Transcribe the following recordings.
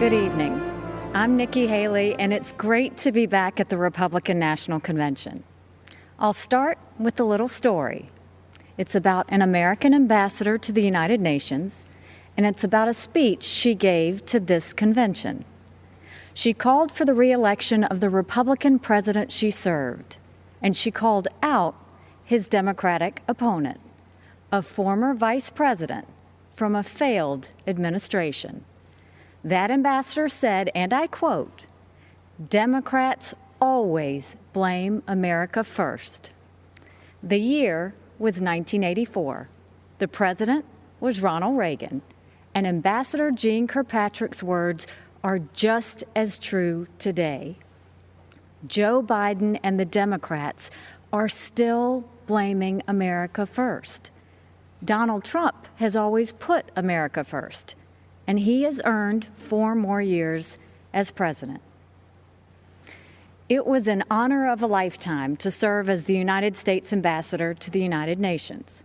Good evening. I'm Nikki Haley, and it's great to be back at the Republican National Convention. I'll start with a little story. It's about an American ambassador to the United Nations, and it's about a speech she gave to this convention. She called for the reelection of the Republican president she served, and she called out his Democratic opponent, a former vice president from a failed administration. That ambassador said, and I quote, Democrats always blame America first. The year was 1984. The president was Ronald Reagan. And Ambassador Jeane Kirkpatrick's words are just as true today. Joe Biden and the Democrats are still blaming America first. Donald Trump has always put America first and he has earned four more years as president. It was an honor of a lifetime to serve as the United States ambassador to the United Nations.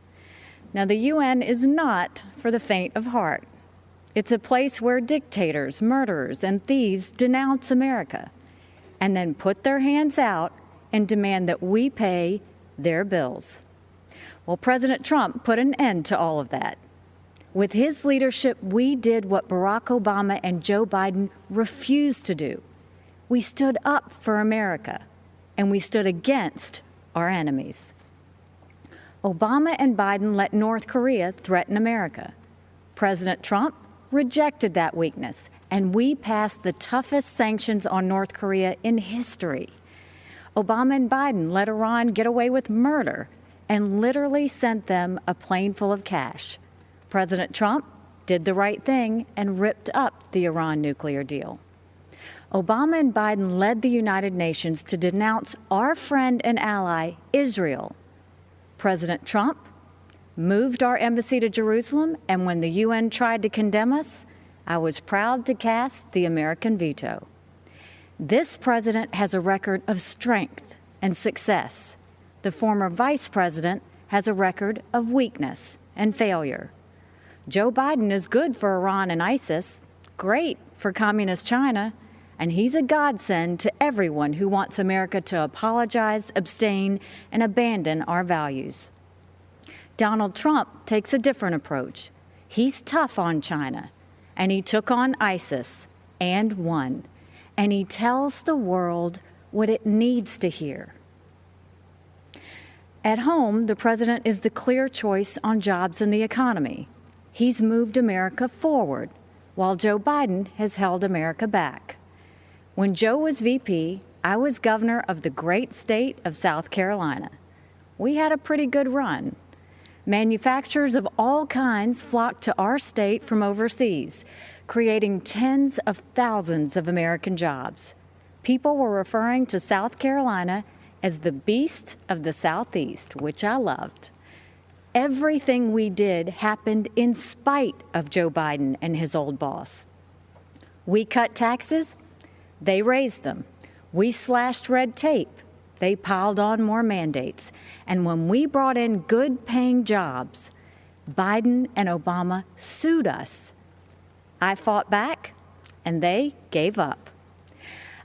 Now, the UN is not for the faint of heart. It's a place where dictators, murderers, and thieves denounce America and then put their hands out and demand that we pay their bills. Well, President Trump put an end to all of that. With his leadership, we did what Barack Obama and Joe Biden refused to do. We stood up for America, and we stood against our enemies. Obama and Biden let North Korea threaten America. President Trump rejected that weakness, and we passed the toughest sanctions on North Korea in history. Obama and Biden let Iran get away with murder and literally sent them a plane full of cash. President Trump did the right thing and ripped up the Iran nuclear deal. Obama and Biden led the United Nations to denounce our friend and ally, Israel. President Trump moved our embassy to Jerusalem, and when the UN tried to condemn us, I was proud to cast the American veto. This president has a record of strength and success. The former vice president has a record of weakness and failure. Joe Biden is good for Iran and ISIS, great for Communist China, and he's a godsend to everyone who wants America to apologize, abstain, and abandon our values. Donald Trump takes a different approach. He's tough on China, and he took on ISIS and won. And he tells the world what it needs to hear. At home, the president is the clear choice on jobs and the economy. He's moved America forward, while Joe Biden has held America back. When Joe was VP, I was governor of the great state of South Carolina. We had a pretty good run. Manufacturers of all kinds flocked to our state from overseas, creating tens of thousands of American jobs. People were referring to South Carolina as the beast of the Southeast, which I loved. Everything we did happened in spite of Joe Biden and his old boss. We cut taxes, they raised them. We slashed red tape, they piled on more mandates. And when we brought in good paying jobs, Biden and Obama sued us. I fought back, and they gave up.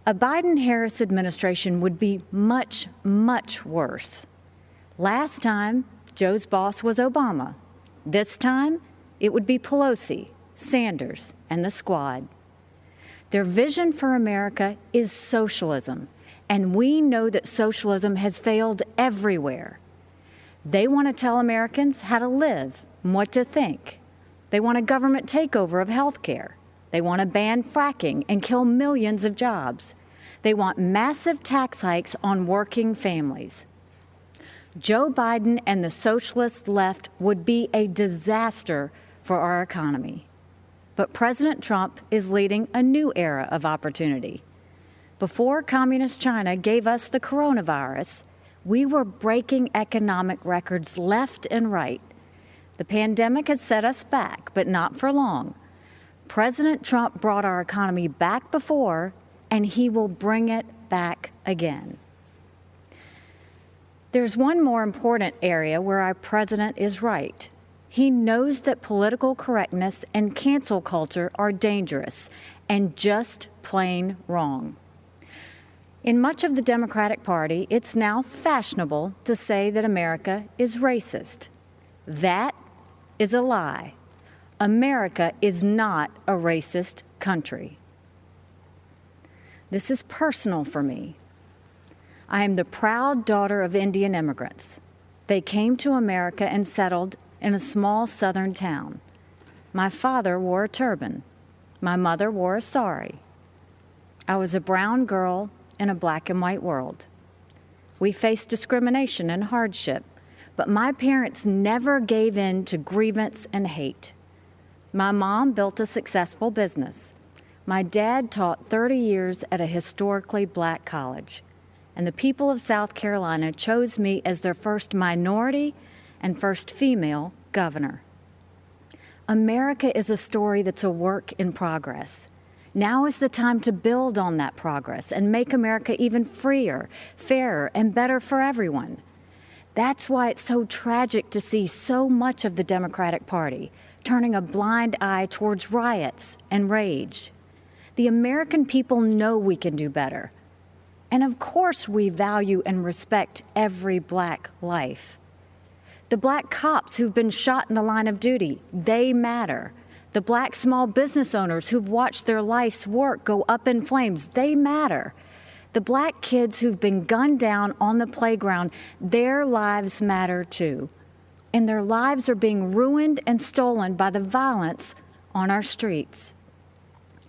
A Biden Harris administration would be much, much worse. Last time, Joe's boss was Obama. This time, it would be Pelosi, Sanders, and the squad. Their vision for America is socialism, and we know that socialism has failed everywhere. They want to tell Americans how to live and what to think. They want a government takeover of health care. They want to ban fracking and kill millions of jobs. They want massive tax hikes on working families. Joe Biden and the socialist left would be a disaster for our economy. But President Trump is leading a new era of opportunity. Before Communist China gave us the coronavirus, we were breaking economic records left and right. The pandemic has set us back, but not for long. President Trump brought our economy back before, and he will bring it back again. There's one more important area where our president is right. He knows that political correctness and cancel culture are dangerous and just plain wrong. In much of the Democratic Party, it's now fashionable to say that America is racist. That is a lie. America is not a racist country. This is personal for me. I am the proud daughter of Indian immigrants. They came to America and settled in a small southern town. My father wore a turban. My mother wore a sari. I was a brown girl in a black and white world. We faced discrimination and hardship, but my parents never gave in to grievance and hate. My mom built a successful business. My dad taught 30 years at a historically black college and the people of South Carolina chose me as their first minority and first female governor. America is a story that's a work in progress. Now is the time to build on that progress and make America even freer, fairer, and better for everyone. That's why it's so tragic to see so much of the Democratic Party turning a blind eye towards riots and rage. The American people know we can do better. And of course, we value and respect every black life. The black cops who've been shot in the line of duty, they matter. The black small business owners who've watched their life's work go up in flames, they matter. The black kids who've been gunned down on the playground, their lives matter too. And their lives are being ruined and stolen by the violence on our streets.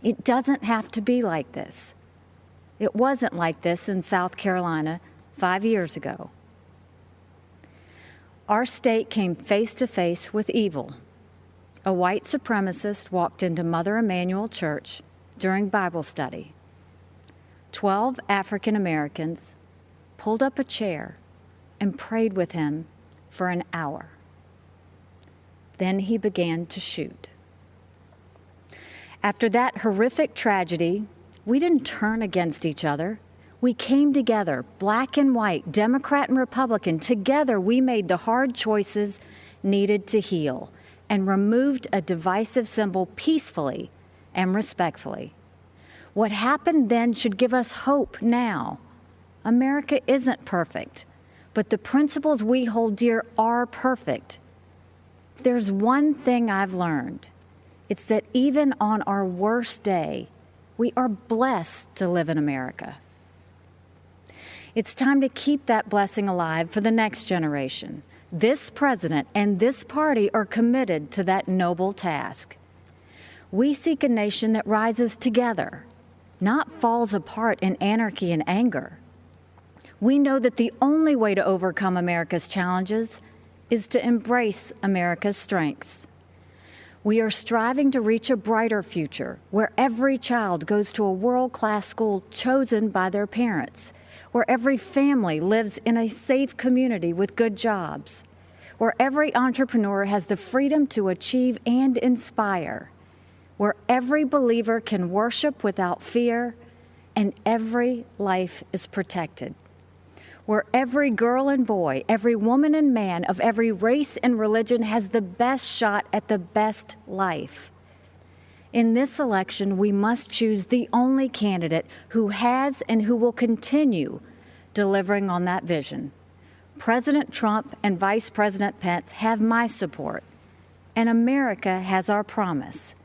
It doesn't have to be like this. It wasn't like this in South Carolina five years ago. Our state came face to face with evil. A white supremacist walked into Mother Emanuel Church during Bible study. Twelve African Americans pulled up a chair and prayed with him for an hour. Then he began to shoot. After that horrific tragedy, we didn't turn against each other. We came together, black and white, Democrat and Republican. Together, we made the hard choices needed to heal and removed a divisive symbol peacefully and respectfully. What happened then should give us hope now. America isn't perfect, but the principles we hold dear are perfect. There's one thing I've learned, it's that even on our worst day, we are blessed to live in America. It's time to keep that blessing alive for the next generation. This president and this party are committed to that noble task. We seek a nation that rises together, not falls apart in anarchy and anger. We know that the only way to overcome America's challenges is to embrace America's strengths. We are striving to reach a brighter future where every child goes to a world class school chosen by their parents, where every family lives in a safe community with good jobs, where every entrepreneur has the freedom to achieve and inspire, where every believer can worship without fear, and every life is protected where every girl and boy, every woman and man of every race and religion has the best shot at the best life. In this election, we must choose the only candidate who has and who will continue delivering on that vision. President Trump and Vice President Pence have my support, and America has our promise.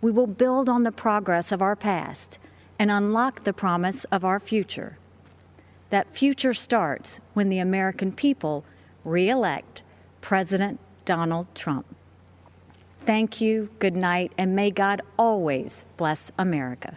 We will build on the progress of our past and unlock the promise of our future. That future starts when the American people re elect President Donald Trump. Thank you, good night, and may God always bless America.